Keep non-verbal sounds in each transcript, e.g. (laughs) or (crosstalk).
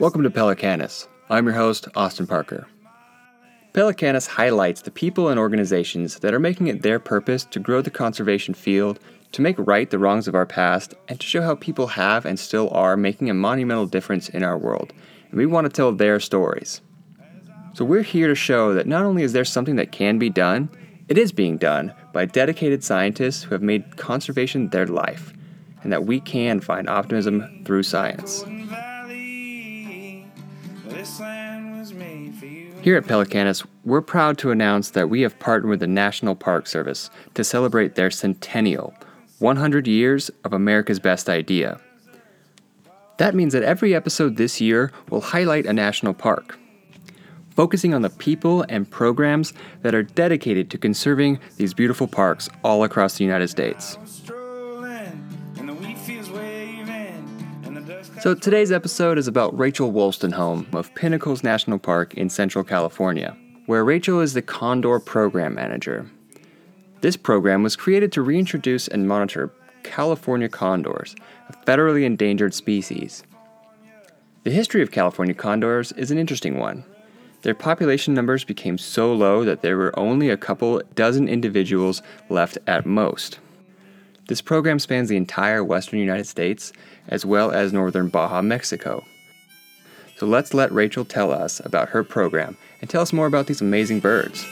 Welcome to Pelicanus. I'm your host, Austin Parker. Pelicanus highlights the people and organizations that are making it their purpose to grow the conservation field, to make right the wrongs of our past, and to show how people have and still are making a monumental difference in our world. And we want to tell their stories. So we're here to show that not only is there something that can be done, it is being done by dedicated scientists who have made conservation their life, and that we can find optimism through science. Here at Pelicanus, we're proud to announce that we have partnered with the National Park Service to celebrate their centennial 100 years of America's Best Idea. That means that every episode this year will highlight a national park, focusing on the people and programs that are dedicated to conserving these beautiful parks all across the United States. So today's episode is about Rachel Wolstenholme of Pinnacles National Park in Central California, where Rachel is the Condor Program Manager. This program was created to reintroduce and monitor California condors, a federally endangered species. The history of California condors is an interesting one. Their population numbers became so low that there were only a couple dozen individuals left at most. This program spans the entire western United States as well as northern Baja, Mexico. So let's let Rachel tell us about her program and tell us more about these amazing birds.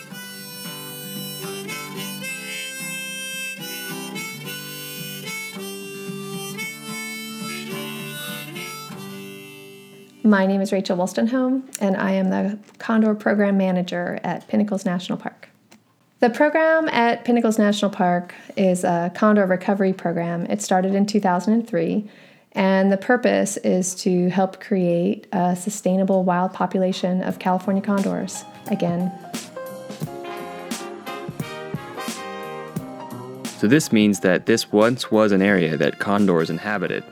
My name is Rachel Wolstenholme, and I am the Condor Program Manager at Pinnacles National Park. The program at Pinnacles National Park is a condor recovery program. It started in 2003, and the purpose is to help create a sustainable wild population of California condors again. So, this means that this once was an area that condors inhabited.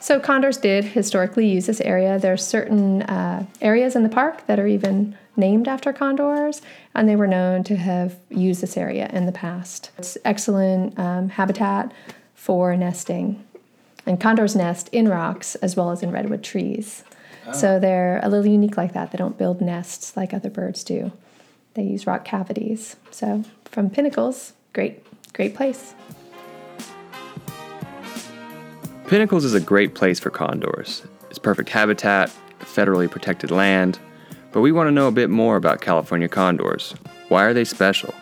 So, condors did historically use this area. There are certain uh, areas in the park that are even named after condors, and they were known to have used this area in the past. It's excellent um, habitat for nesting. And condors nest in rocks as well as in redwood trees. Oh. So they're a little unique like that. They don't build nests like other birds do. They use rock cavities. So from Pinnacles, great, great place. Pinnacles is a great place for condors. It's perfect habitat, federally protected land, but we want to know a bit more about California condors. Why are they special?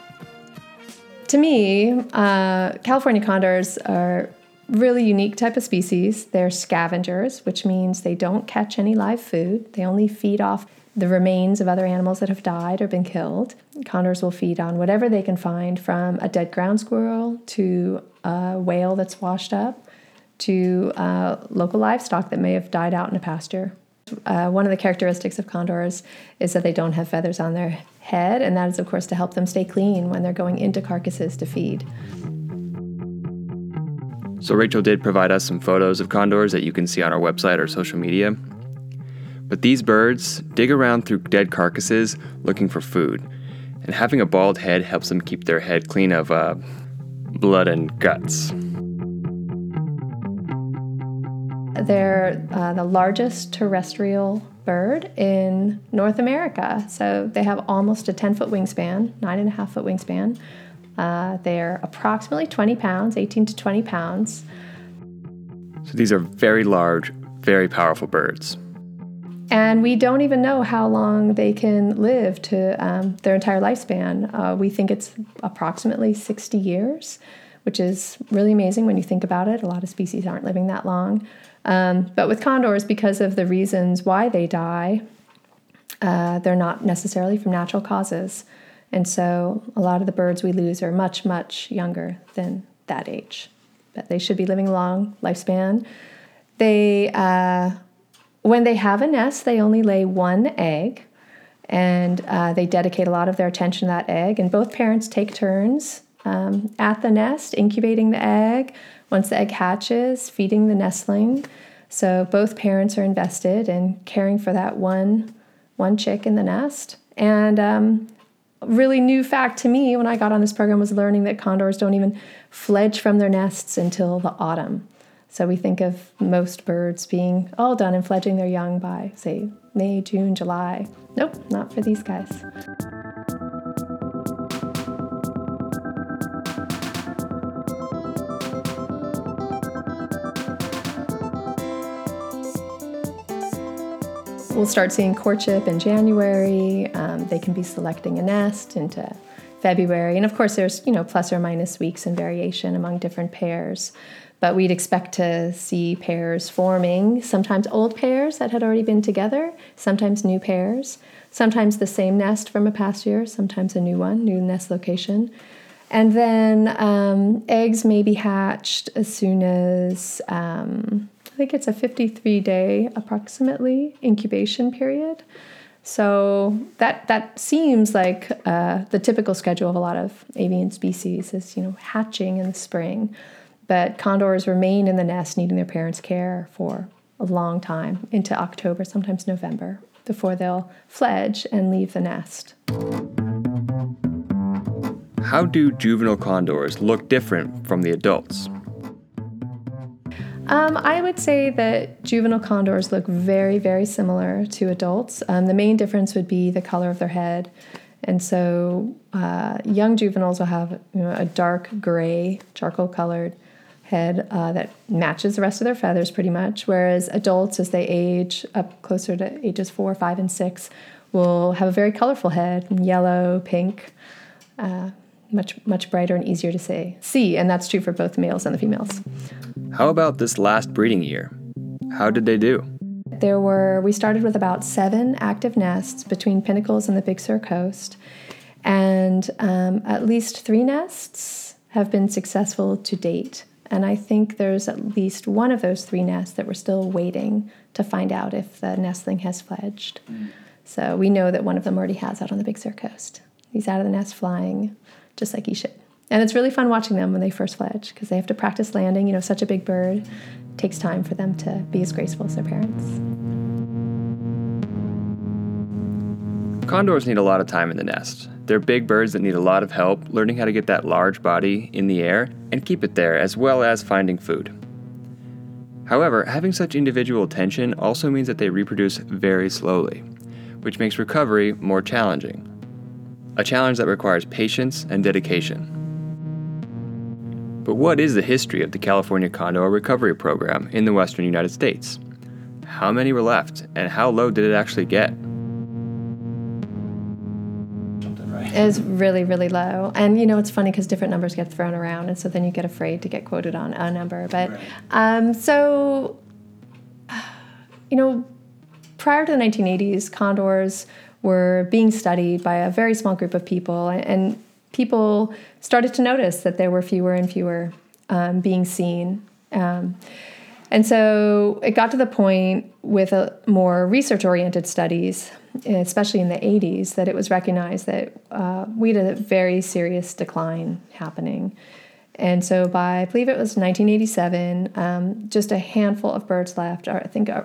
To me, uh, California condors are really unique type of species. They're scavengers, which means they don't catch any live food. They only feed off the remains of other animals that have died or been killed. Condors will feed on whatever they can find from a dead ground squirrel to a whale that's washed up to uh, local livestock that may have died out in a pasture. Uh, one of the characteristics of condors is that they don't have feathers on their head, and that is, of course, to help them stay clean when they're going into carcasses to feed. So, Rachel did provide us some photos of condors that you can see on our website or social media. But these birds dig around through dead carcasses looking for food, and having a bald head helps them keep their head clean of uh, blood and guts. They're uh, the largest terrestrial bird in North America. So they have almost a 10 foot wingspan, nine and a half foot wingspan. Uh, they're approximately 20 pounds, 18 to 20 pounds. So these are very large, very powerful birds. And we don't even know how long they can live to um, their entire lifespan. Uh, we think it's approximately 60 years, which is really amazing when you think about it. A lot of species aren't living that long. Um, but with condors, because of the reasons why they die, uh, they're not necessarily from natural causes. And so a lot of the birds we lose are much, much younger than that age. But they should be living a long lifespan. They, uh, when they have a nest, they only lay one egg, and uh, they dedicate a lot of their attention to that egg. And both parents take turns um, at the nest, incubating the egg, once the egg hatches, feeding the nestling. So both parents are invested in caring for that one one chick in the nest. And um, really new fact to me when I got on this program was learning that condors don't even fledge from their nests until the autumn. So we think of most birds being all done and fledging their young by, say, May, June, July. Nope, not for these guys. We'll start seeing courtship in January. Um, they can be selecting a nest into February. And of course, there's, you know, plus or minus weeks and variation among different pairs. But we'd expect to see pairs forming, sometimes old pairs that had already been together, sometimes new pairs, sometimes the same nest from a past year, sometimes a new one, new nest location. And then um, eggs may be hatched as soon as um, I think it's a 53 day approximately incubation period. So that that seems like uh, the typical schedule of a lot of avian species is you know hatching in the spring, but condors remain in the nest needing their parents' care for a long time into October, sometimes November, before they'll fledge and leave the nest. How do juvenile condors look different from the adults? Um, I would say that juvenile condors look very, very similar to adults. Um, the main difference would be the color of their head. And so uh, young juveniles will have you know, a dark gray, charcoal colored head uh, that matches the rest of their feathers pretty much. Whereas adults, as they age up closer to ages four, five, and six, will have a very colorful head yellow, pink. Uh, much much brighter and easier to say see and that's true for both the males and the females. How about this last breeding year? How did they do? There were we started with about seven active nests between pinnacles and the big sur coast and um, at least three nests have been successful to date and i think there's at least one of those three nests that we're still waiting to find out if the nestling has fledged. Mm. so we know that one of them already has out on the big sur coast. He's out of the nest flying just like you should. And it's really fun watching them when they first fledge because they have to practice landing. You know, such a big bird it takes time for them to be as graceful as their parents. Condors need a lot of time in the nest. They're big birds that need a lot of help learning how to get that large body in the air and keep it there, as well as finding food. However, having such individual attention also means that they reproduce very slowly, which makes recovery more challenging a challenge that requires patience and dedication. But what is the history of the California Condor Recovery Program in the western United States? How many were left, and how low did it actually get? It was really, really low. And you know, it's funny because different numbers get thrown around, and so then you get afraid to get quoted on a number. But right. um, so, you know, prior to the 1980s, condors were being studied by a very small group of people, and people started to notice that there were fewer and fewer um, being seen. Um, and so it got to the point with a more research oriented studies, especially in the 80s, that it was recognized that uh, we had a very serious decline happening. And so by, I believe it was 1987, um, just a handful of birds left, or I think uh,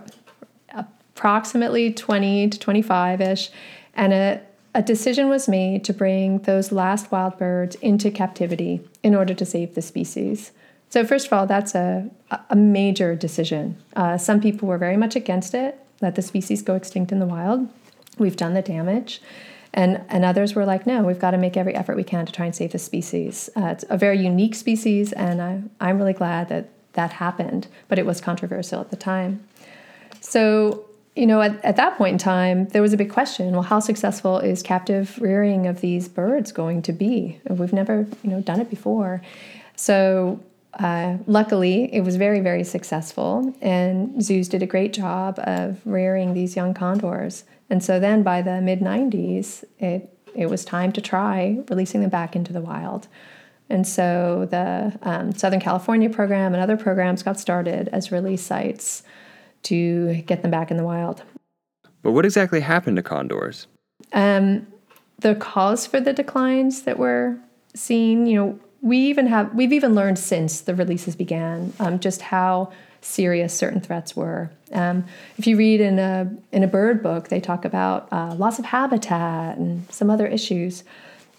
approximately 20 to 25 ish, and a, a decision was made to bring those last wild birds into captivity in order to save the species. So, first of all, that's a, a major decision. Uh, some people were very much against it, let the species go extinct in the wild. We've done the damage. And, and others were like, no, we've got to make every effort we can to try and save the species. Uh, it's a very unique species, and I, I'm really glad that that happened, but it was controversial at the time. So you know, at, at that point in time, there was a big question. Well, how successful is captive rearing of these birds going to be? We've never, you know, done it before. So uh, luckily, it was very, very successful, and zoos did a great job of rearing these young condors. And so then, by the mid '90s, it it was time to try releasing them back into the wild. And so the um, Southern California program and other programs got started as release sites to get them back in the wild. But what exactly happened to condors? Um, the cause for the declines that we're seeing, you know, we even have we've even learned since the releases began um, just how serious certain threats were. Um, if you read in a in a bird book, they talk about uh, loss of habitat and some other issues.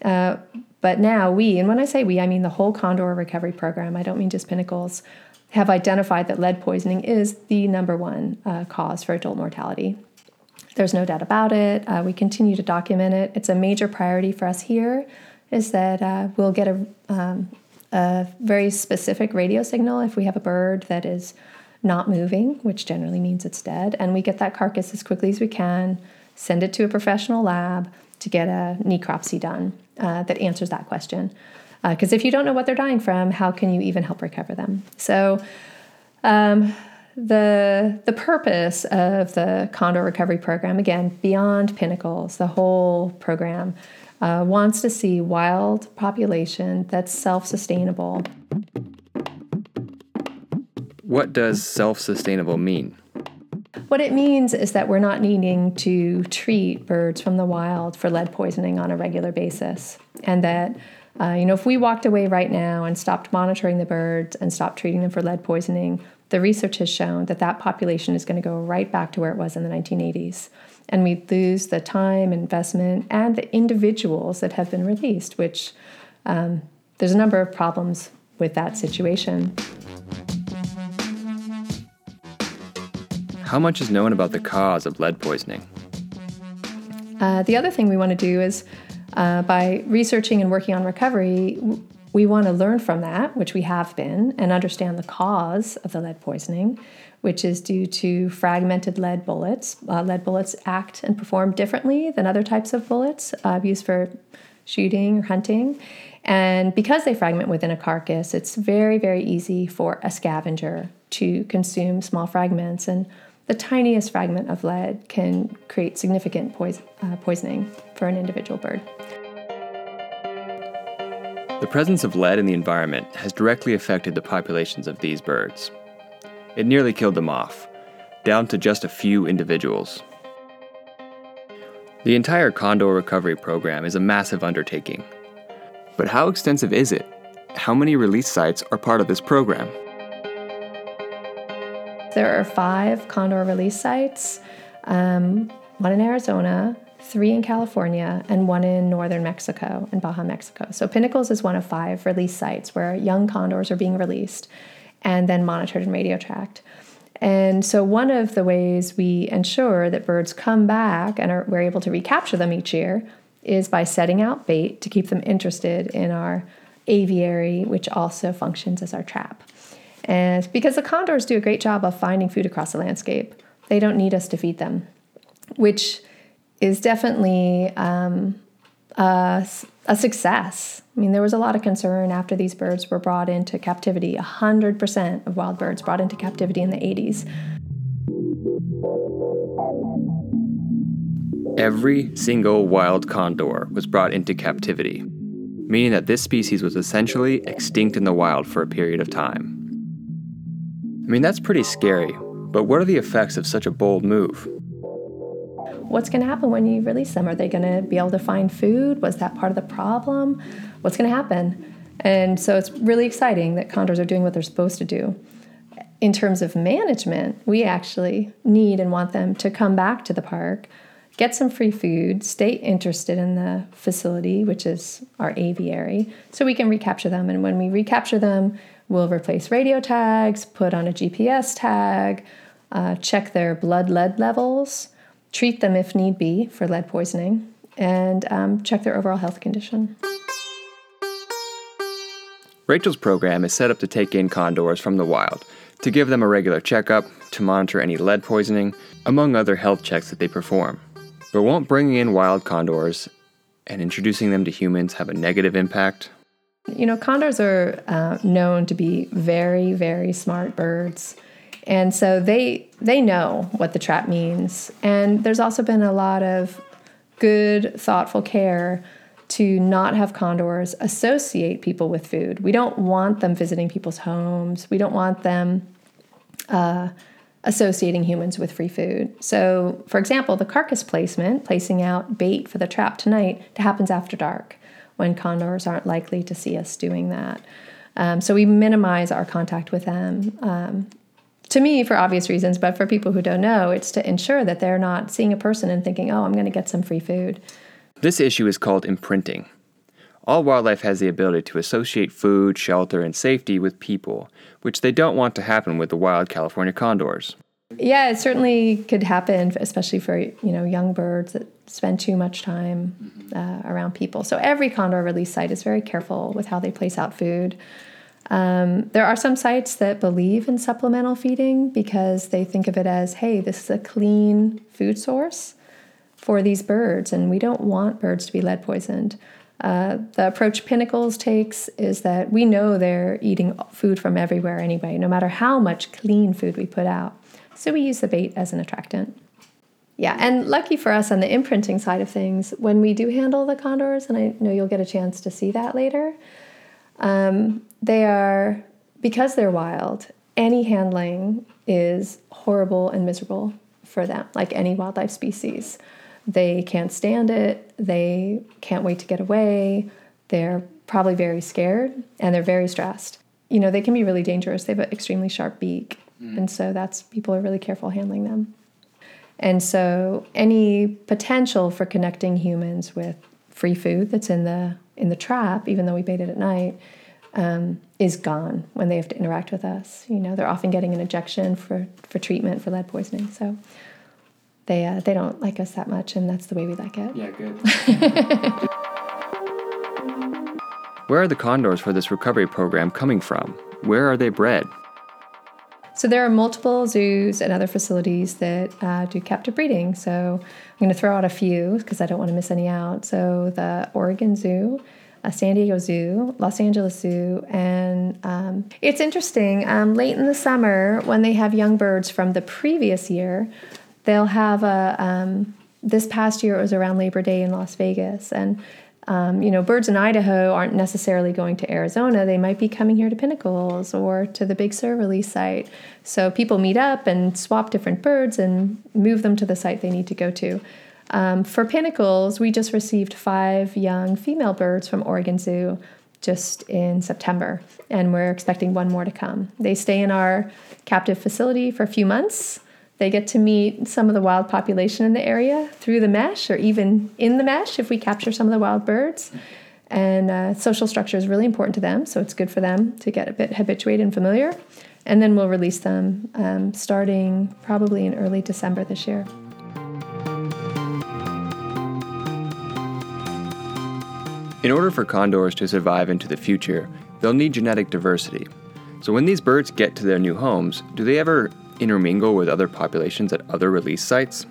Uh, but now we, and when I say we, I mean the whole condor recovery program. I don't mean just pinnacles have identified that lead poisoning is the number one uh, cause for adult mortality. There's no doubt about it. Uh, we continue to document it. It's a major priority for us here. Is that uh, we'll get a, um, a very specific radio signal if we have a bird that is not moving, which generally means it's dead, and we get that carcass as quickly as we can, send it to a professional lab to get a necropsy done uh, that answers that question. Because uh, if you don't know what they're dying from, how can you even help recover them? So, um, the the purpose of the condor recovery program again beyond pinnacles the whole program uh, wants to see wild population that's self-sustainable what does self-sustainable mean what it means is that we're not needing to treat birds from the wild for lead poisoning on a regular basis and that uh, you know if we walked away right now and stopped monitoring the birds and stopped treating them for lead poisoning the research has shown that that population is going to go right back to where it was in the 1980s. And we lose the time, investment, and the individuals that have been released, which um, there's a number of problems with that situation. How much is known about the cause of lead poisoning? Uh, the other thing we want to do is uh, by researching and working on recovery, we want to learn from that, which we have been, and understand the cause of the lead poisoning, which is due to fragmented lead bullets. Uh, lead bullets act and perform differently than other types of bullets uh, used for shooting or hunting. And because they fragment within a carcass, it's very, very easy for a scavenger to consume small fragments. And the tiniest fragment of lead can create significant uh, poisoning for an individual bird. The presence of lead in the environment has directly affected the populations of these birds. It nearly killed them off, down to just a few individuals. The entire condor recovery program is a massive undertaking. But how extensive is it? How many release sites are part of this program? There are five condor release sites, um, one in Arizona, three in California, and one in northern Mexico, in Baja, Mexico. So Pinnacles is one of five release sites where young condors are being released and then monitored and radio tracked. And so, one of the ways we ensure that birds come back and are, we're able to recapture them each year is by setting out bait to keep them interested in our aviary, which also functions as our trap. And because the condors do a great job of finding food across the landscape, they don't need us to feed them, which is definitely um, a, a, success. I mean, there was a lot of concern after these birds were brought into captivity. 100% of wild birds brought into captivity in the 80s. Every single wild condor was brought into captivity, meaning that this species was essentially extinct in the wild for a period of time. Mean, that's pretty scary, but what are the effects of such a bold move? what's going to happen when you release them? Are they going to be able to find food? Was that part of the problem? What's going to happen? And so it's really exciting that condors are doing what they're supposed to do. In terms of management, we actually need and want them to come back to the park, get some free food, stay interested in the facility, which is our aviary, so we can recapture them. And when we recapture them, we'll replace radio tags, put on a GPS tag, uh, check their blood lead levels, treat them if need be for lead poisoning, and um, check their overall health condition. Rachel's program is set up to take in condors from the wild, to give them a regular checkup, to monitor any lead poisoning, among other health checks that they perform. But won't bringing in wild condors and introducing them to humans have a negative impact? You know, condors are uh, known to be very, very smart birds. And so they they know what the trap means. And there's also been a lot of good, thoughtful care to not have condors associate people with food. We don't want them visiting people's homes. We don't want them uh, associating humans with free food. So, for example, the carcass placement, placing out bait for the trap tonight, happens after dark when condors aren't likely to see us doing that. Um, so we minimize our contact with them. Um, to me for obvious reasons, but for people who don't know, it's to ensure that they're not seeing a person and thinking, oh, I'm going to get some free food. This issue is called imprinting. All wildlife has the ability to associate food, shelter, and safety with people, which they don't want to happen with the wild California condors. Yeah, it certainly could happen, especially for you know young birds that spend too much time uh, around people. So every condor release site is very careful with how they place out food. Um, there are some sites that believe in supplemental feeding because they think of it as, hey, this is a clean food source for these birds, and we don't want birds to be lead poisoned. Uh, the approach Pinnacles takes is that we know they're eating food from everywhere anyway, no matter how much clean food we put out. So we use the bait as an attractant. Yeah, and lucky for us on the imprinting side of things, when we do handle the condors, and I know you'll get a chance to see that later, um, they are, because they're wild, any handling is horrible and miserable for them, like any wildlife species. They can't stand it. They can't wait to get away. They're probably very scared and they're very stressed. You know, they can be really dangerous. They have an extremely sharp beak. Mm. And so that's people are really careful handling them. And so any potential for connecting humans with free food that's in the in the trap, even though we bait it at night, um, is gone when they have to interact with us. You know, they're often getting an injection for for treatment for lead poisoning. So they uh, they don't like us that much, and that's the way we like it. Yeah, good. (laughs) Where are the condors for this recovery program coming from? Where are they bred? So there are multiple zoos and other facilities that uh, do captive breeding. So I'm going to throw out a few because I don't want to miss any out. So the Oregon Zoo, uh, San Diego Zoo, Los Angeles Zoo, and um, it's interesting. Um, late in the summer, when they have young birds from the previous year, they'll have a um, this past year it was around Labor Day in Las Vegas, and um, you know, birds in Idaho aren't necessarily going to Arizona. They might be coming here to Pinnacles or to the Big Sur release site. So people meet up and swap different birds and move them to the site they need to go to. Um, for Pinnacles, we just received five young female birds from Oregon Zoo just in September, and we're expecting one more to come. They stay in our captive facility for a few months they get to meet some of the wild population in the area through the mesh or even in the mesh if we capture some of the wild birds. And uh, social structure is really important to them, so it's good for them to get a bit habituated and familiar. And then we'll release them um, starting probably in early December this year. In order for condors to survive into the future, they'll need genetic diversity. So when these birds get to their new homes, do they ever intermingle with other populations at other release sites?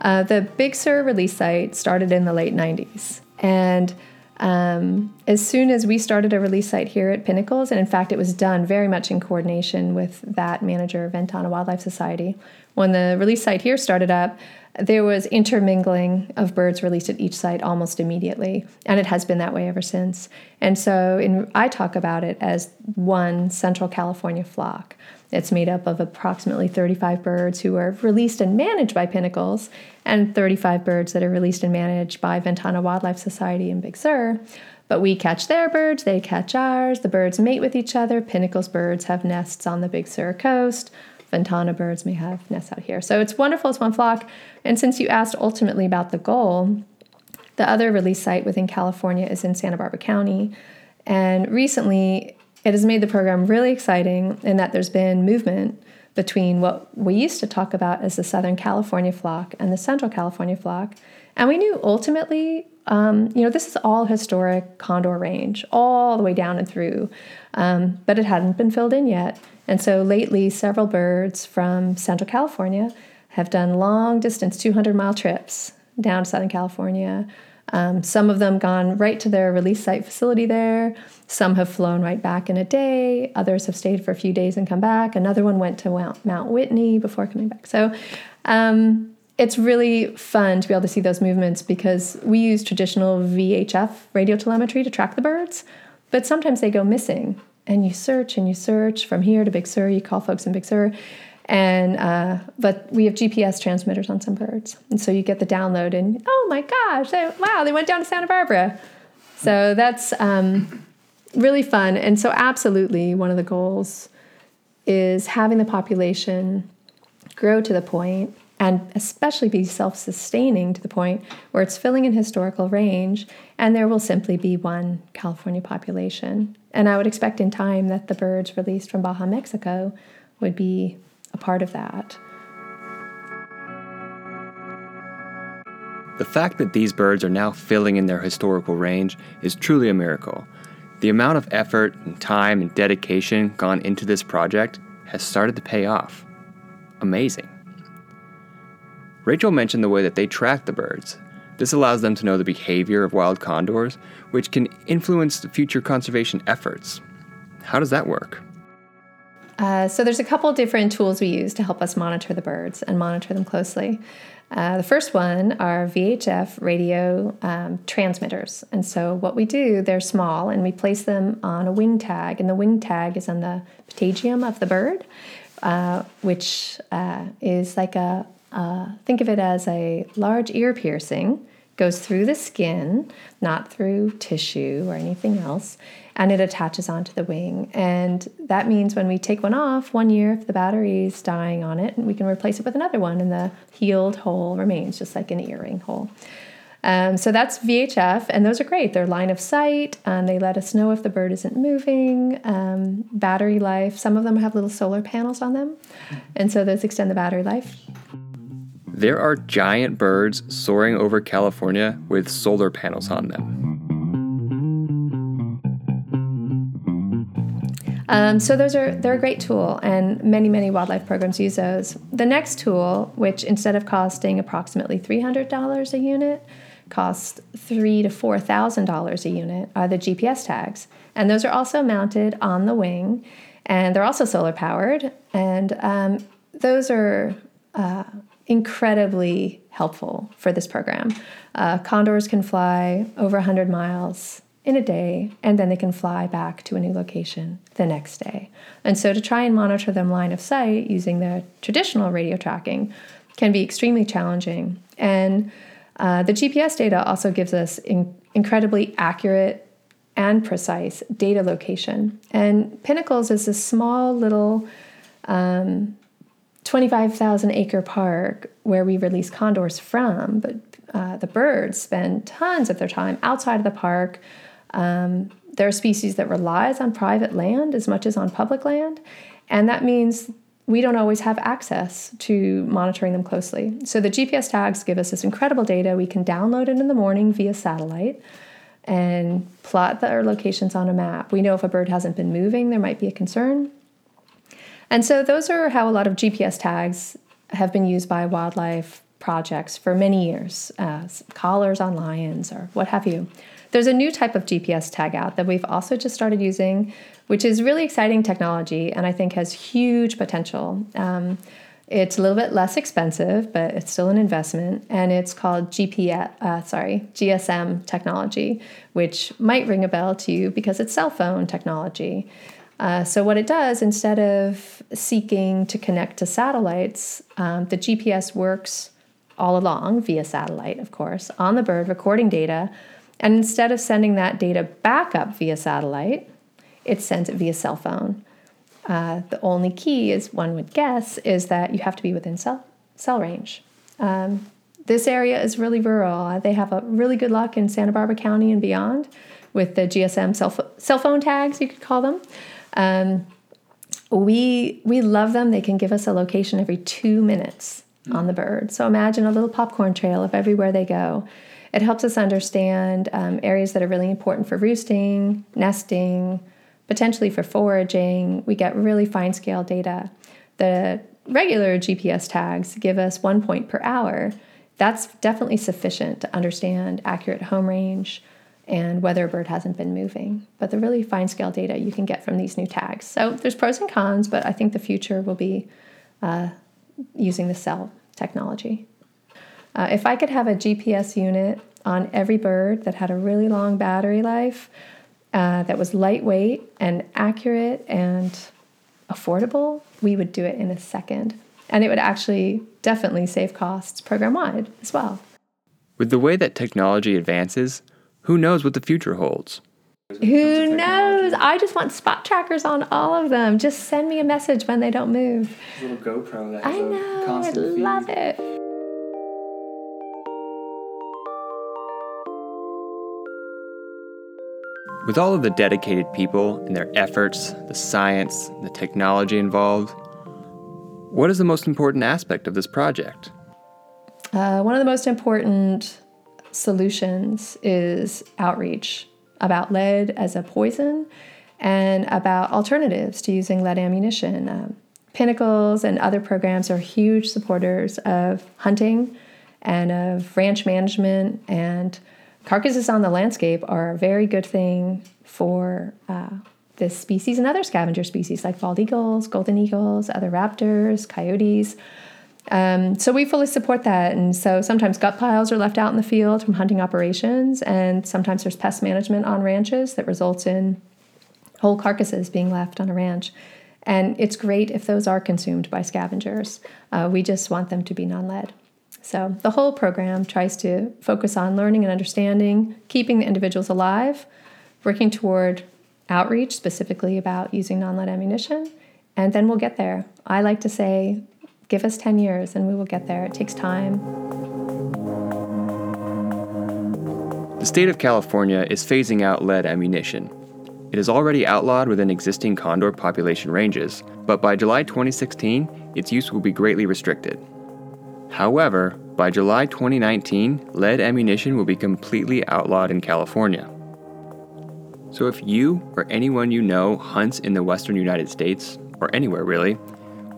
Uh, the Big Sur release site started in the late 90s. And um, as soon as we started a release site here at Pinnacles, and in fact, it was done very much in coordination with that manager, Ventana Wildlife Society. When the release site here started up, there was intermingling of birds released at each site almost immediately, and it has been that way ever since. And so, in, I talk about it as one Central California flock. It's made up of approximately 35 birds who are released and managed by Pinnacles, and 35 birds that are released and managed by Ventana Wildlife Society in Big Sur. But we catch their birds, they catch ours, the birds mate with each other. Pinnacles birds have nests on the Big Sur coast. Ventana birds may have nests out here. So it's wonderful, it's one flock. And since you asked ultimately about the goal, the other release site within California is in Santa Barbara County. And recently, it has made the program really exciting in that there's been movement between what we used to talk about as the Southern California flock and the Central California flock. And we knew ultimately, um, you know, this is all historic condor range, all the way down and through, um, but it hadn't been filled in yet. And so lately, several birds from Central California have done long distance, 200 mile trips down to Southern California um, some of them gone right to their release site facility there. Some have flown right back in a day. Others have stayed for a few days and come back. Another one went to Mount Whitney before coming back. So um, it's really fun to be able to see those movements because we use traditional VHF radio telemetry to track the birds, but sometimes they go missing. And you search and you search from here to Big Sur. You call folks in Big Sur, and uh, but we have GPS transmitters on some birds, and so you get the download, and oh my gosh, they, wow, they went down to Santa Barbara. So that's um, really fun, and so absolutely one of the goals is having the population grow to the point and especially be self sustaining to the point where it's filling in historical range and there will simply be one California population. And I would expect in time that the birds released from Baja, Mexico would be a part of that. The fact that these birds are now filling in their historical range is truly a miracle. The amount of effort and time and dedication gone into this project has started to pay off. Amazing. Rachel mentioned the way that they track the birds. This allows them to know the behavior of wild condors, which can influence future conservation efforts. How does that work? Uh, so there's a couple different tools we use to help us monitor the birds and monitor them closely. Uh, the first one are VHF radio um, transmitters. And so, what we do, they're small and we place them on a wing tag, and the wing tag is on the patagium of the bird, uh, which uh, is like a, think of it as a large ear piercing, goes through the skin, not through tissue or anything else and it attaches onto the wing. And that means when we take one off, one year, if the battery is dying on it, we can replace it with another one, and the healed hole remains just like an earring hole. Um, so that's VHF, and those are great. They're line of sight, and they let us know if the bird isn't moving. Um, battery life, some of them have little solar panels on them, and so those extend the battery life. There are giant birds soaring over California with solar panels on them. Um, so those are they're a great tool, and many many wildlife programs use those. The next tool, which instead of costing approximately three hundred dollars a unit, costs three to four thousand dollars a unit, are the GPS tags, and those are also mounted on the wing, and they're also solar powered, and um, those are. Uh, incredibly helpful for this program. Uh, condors can fly over 100 miles in a day, and then they can fly back to a new location the next day. And so to try and monitor them line of sight using the traditional radio tracking can be extremely challenging. And uh, the GPS data also gives us in- incredibly accurate and precise data location. And Pinnacles is a small little um, 25,000 acre park where we release condors from, but uh, the birds spend tons of their time outside of the park um, there are species that relies on private land as much as on public land, and that means we don't always have access to monitoring them closely. So the GPS tags give us this incredible data. We can download it in the morning via satellite and plot their locations on a map. We know if a bird hasn't been moving, there might be a concern. And so those are how a lot of GPS tags have been used by wildlife projects for many years, uh, collars on lions or what have you. There's a new type of GPS tag out that we've also just started using, which is really exciting technology and I think has huge potential. Um, it's a little bit less expensive, but it's still an investment, and it's called GPS. Uh, sorry, GSM technology, which might ring a bell to you because it's cell phone technology. Uh, so what it does, instead of seeking to connect to satellites, um, the GPS works all along via satellite, of course, on the bird, recording data and instead of sending that data back up via satellite, it sends it via cell phone. Uh, the only key, as one would guess, is that you have to be within cell, cell range. Um, this area is really rural. They have a really good luck in Santa Barbara County and beyond with the GSM cell, fo- cell phone tags, you could call them. Um, we we love them. They can give us a location every two minutes on the bird. So imagine a little popcorn trail of everywhere they go. It helps us understand um, areas that are really important for roosting, nesting, potentially for foraging. We get really fine scale data. The regular GPS tags give us one point per hour. That's definitely sufficient to understand accurate home range and whether a bird hasn't been moving. But the really fine scale data you can get from these new tags. So there's pros and cons, but I think the future will be uh, using the cell technology. Uh, if I could have a GPS unit on every bird that had a really long battery life, uh, that was lightweight and accurate and affordable, we would do it in a second. And it would actually definitely save costs program wide as well. With the way that technology advances, who knows what the future holds? Who knows? I just want spot trackers on all of them. Just send me a message when they don't move. little GoPro that I know. I love it. With all of the dedicated people and their efforts, the science, the technology involved, what is the most important aspect of this project? Uh, one of the most important solutions is outreach about lead as a poison and about alternatives to using lead ammunition. Um, Pinnacles and other programs are huge supporters of hunting and of ranch management, and carcasses on the landscape are a very good thing for uh, this species and other scavenger species like bald eagles, golden eagles, other raptors, coyotes. Um, so we fully support that. And so sometimes gut piles are left out in the field from hunting operations, and sometimes there's pest management on ranches that results in whole carcasses being left on a ranch. And it's great if those are consumed by scavengers. Uh, we just want them to be non lead. So the whole program tries to focus on learning and understanding, keeping the individuals alive, working toward outreach specifically about using non lead ammunition, and then we'll get there. I like to say Give us 10 years and we will get there. It takes time. The state of California is phasing out lead ammunition. It is already outlawed within existing condor population ranges, but by July 2016, its use will be greatly restricted. However, by July 2019, lead ammunition will be completely outlawed in California. So if you or anyone you know hunts in the western United States, or anywhere really,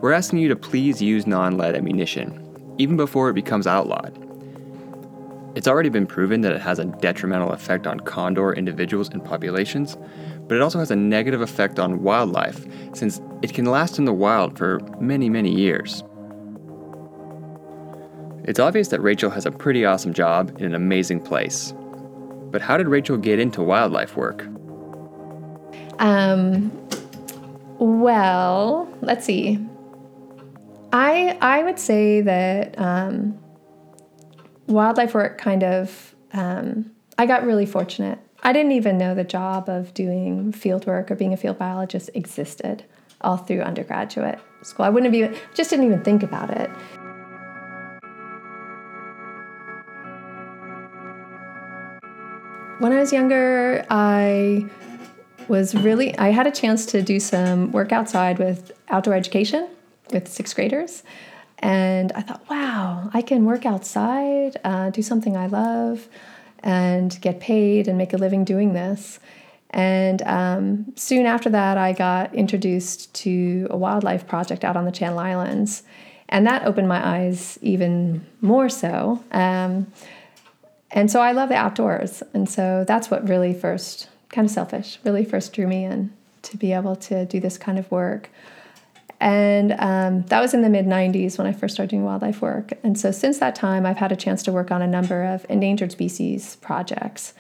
we're asking you to please use non lead ammunition, even before it becomes outlawed. It's already been proven that it has a detrimental effect on condor individuals and populations, but it also has a negative effect on wildlife since it can last in the wild for many, many years. It's obvious that Rachel has a pretty awesome job in an amazing place. But how did Rachel get into wildlife work? Um, well, let's see. I I would say that um, wildlife work kind of um, I got really fortunate. I didn't even know the job of doing field work or being a field biologist existed all through undergraduate school. I wouldn't have even just didn't even think about it. When I was younger, I was really I had a chance to do some work outside with outdoor education with sixth graders. And I thought, wow, I can work outside, uh, do something I love, and get paid and make a living doing this. And um, soon after that, I got introduced to a wildlife project out on the Channel Islands. And that opened my eyes even more so. Um, and so I love the outdoors. And so that's what really first, kind of selfish, really first drew me in to be able to do this kind of work. And um, that was in the mid 90s when I first started doing wildlife work. And so since that time, I've had a chance to work on a number of endangered species projects.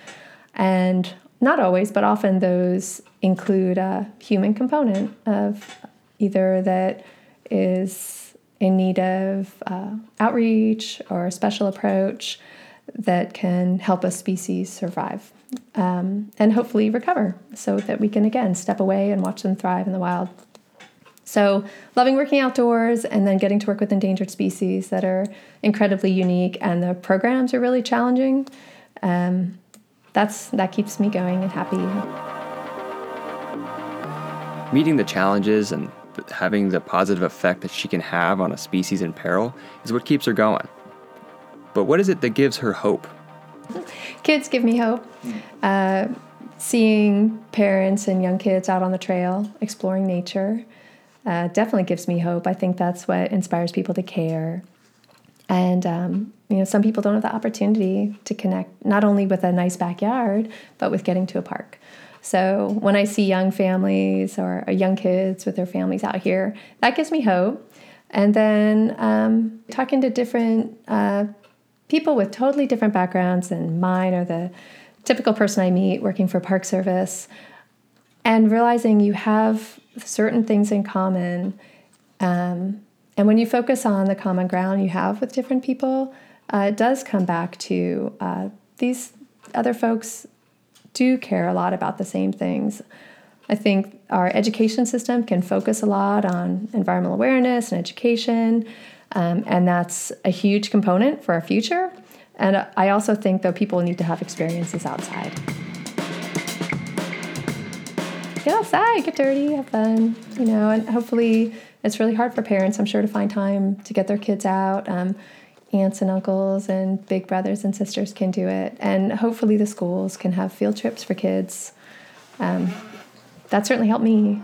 And not always, but often those include a human component of either that is in need of uh, outreach or a special approach that can help a species survive um, and hopefully recover so that we can again step away and watch them thrive in the wild. So, loving working outdoors and then getting to work with endangered species that are incredibly unique, and the programs are really challenging. Um, that's that keeps me going and happy. Meeting the challenges and having the positive effect that she can have on a species in peril is what keeps her going. But what is it that gives her hope? (laughs) Kids give me hope. Uh, seeing parents and young kids out on the trail exploring nature uh, definitely gives me hope. I think that's what inspires people to care. And, um, you know, some people don't have the opportunity to connect not only with a nice backyard, but with getting to a park. So when I see young families or young kids with their families out here, that gives me hope. And then um, talking to different uh, people with totally different backgrounds than mine or the typical person I meet working for Park Service, and realizing you have certain things in common. Um, and when you focus on the common ground you have with different people, uh, it does come back to uh, these other folks do care a lot about the same things. I think our education system can focus a lot on environmental awareness and education, um, and that's a huge component for our future. And I also think, though, people need to have experiences outside. Get outside, get dirty, have fun, you know, and hopefully it's really hard for parents, I'm sure, to find time to get their kids out. Um, aunts and uncles and big brothers and sisters can do it. And hopefully the schools can have field trips for kids. Um, that certainly helped me.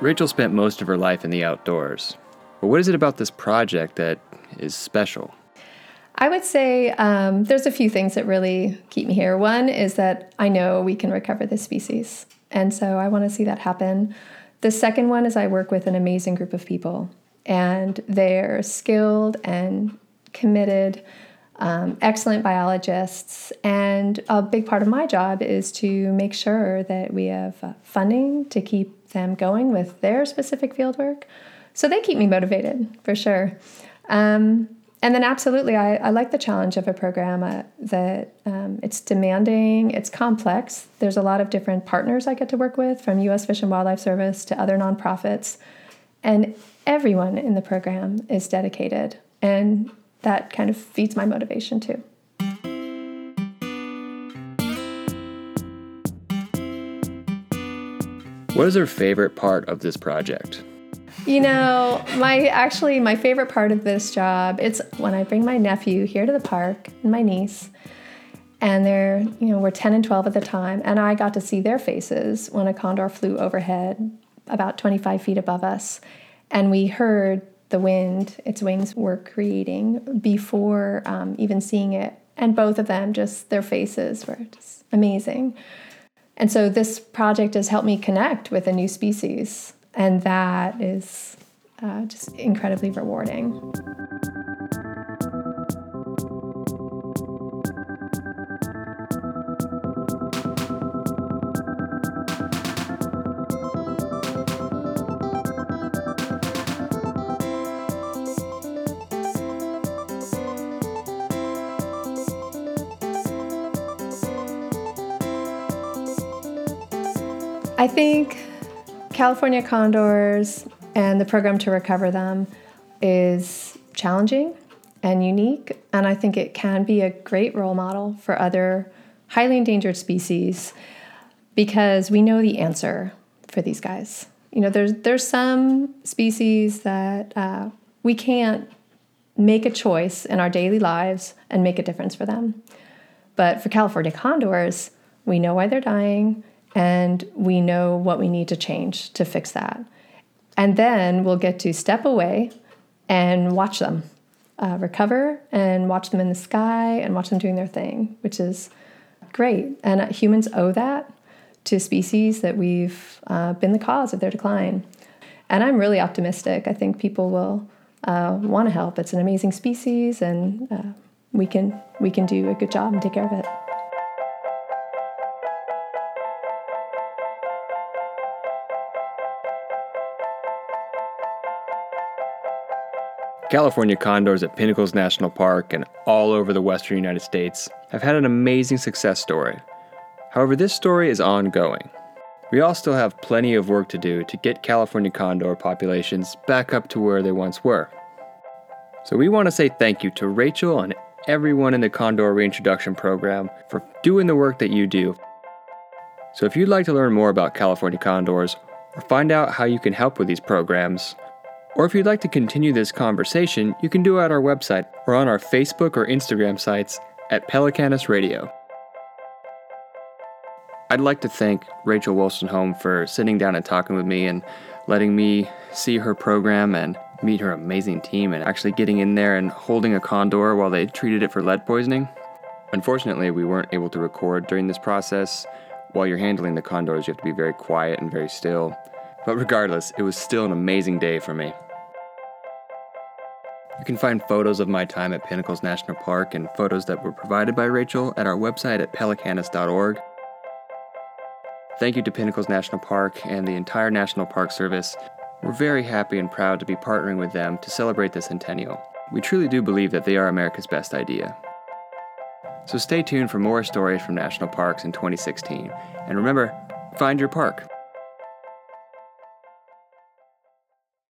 Rachel spent most of her life in the outdoors. But what is it about this project that is special? I would say um, there's a few things that really keep me here. One is that I know we can recover this species, and so I want to see that happen. The second one is I work with an amazing group of people, and they're skilled and committed, um, excellent biologists. And a big part of my job is to make sure that we have uh, funding to keep them going with their specific fieldwork. So they keep me motivated for sure. Um, and then absolutely, I, I, like the challenge of a program uh, that um, it's demanding, it's complex. There's a lot of different partners I get to work with, from U.S. Fish and Wildlife Service to other nonprofits, and everyone in the program is dedicated, and that kind of feeds my motivation too. What is your favorite part of this project? You know, my actually my favorite part of this job it's when I bring my nephew here to the park and my niece and they're, you know, we're 10 and 12 at the time and I got to see their faces when a condor flew overhead about 25 feet above us and we heard the wind its wings were creating before um, even seeing it and both of them just their faces were just amazing. And so this project has helped me connect with a new species and that is uh, just incredibly rewarding. I think California condors and the program to recover them is challenging and unique, and I think it can be a great role model for other highly endangered species because we know the answer for these guys. You know, there's there's some species that uh, we can't make a choice in our daily lives and make a difference for them. But for California condors, we know why they're dying and we know what we need to change to fix that. And then we'll get to step away and watch them uh, recover and watch them in the sky and watch them doing their thing, which is great. And humans owe that to species that we've uh, been the cause of their decline. And I'm really optimistic. I think people will uh, want to help. It's an amazing species, and uh, we can we can do a good job and take care of it. California condors at Pinnacles National Park and all over the western United States have had an amazing success story. However, this story is ongoing. We all still have plenty of work to do to get California condor populations back up to where they once were. So, we want to say thank you to Rachel and everyone in the Condor Reintroduction Program for doing the work that you do. So, if you'd like to learn more about California condors or find out how you can help with these programs, or if you'd like to continue this conversation, you can do it at our website or on our Facebook or Instagram sites at Pelecanus Radio. I'd like to thank Rachel Wolstenholme for sitting down and talking with me and letting me see her program and meet her amazing team and actually getting in there and holding a condor while they treated it for lead poisoning. Unfortunately, we weren't able to record during this process. While you're handling the condors, you have to be very quiet and very still. But regardless, it was still an amazing day for me. You can find photos of my time at Pinnacles National Park and photos that were provided by Rachel at our website at pelecanus.org. Thank you to Pinnacles National Park and the entire National Park Service. We're very happy and proud to be partnering with them to celebrate the centennial. We truly do believe that they are America's best idea. So stay tuned for more stories from national parks in 2016. And remember, find your park.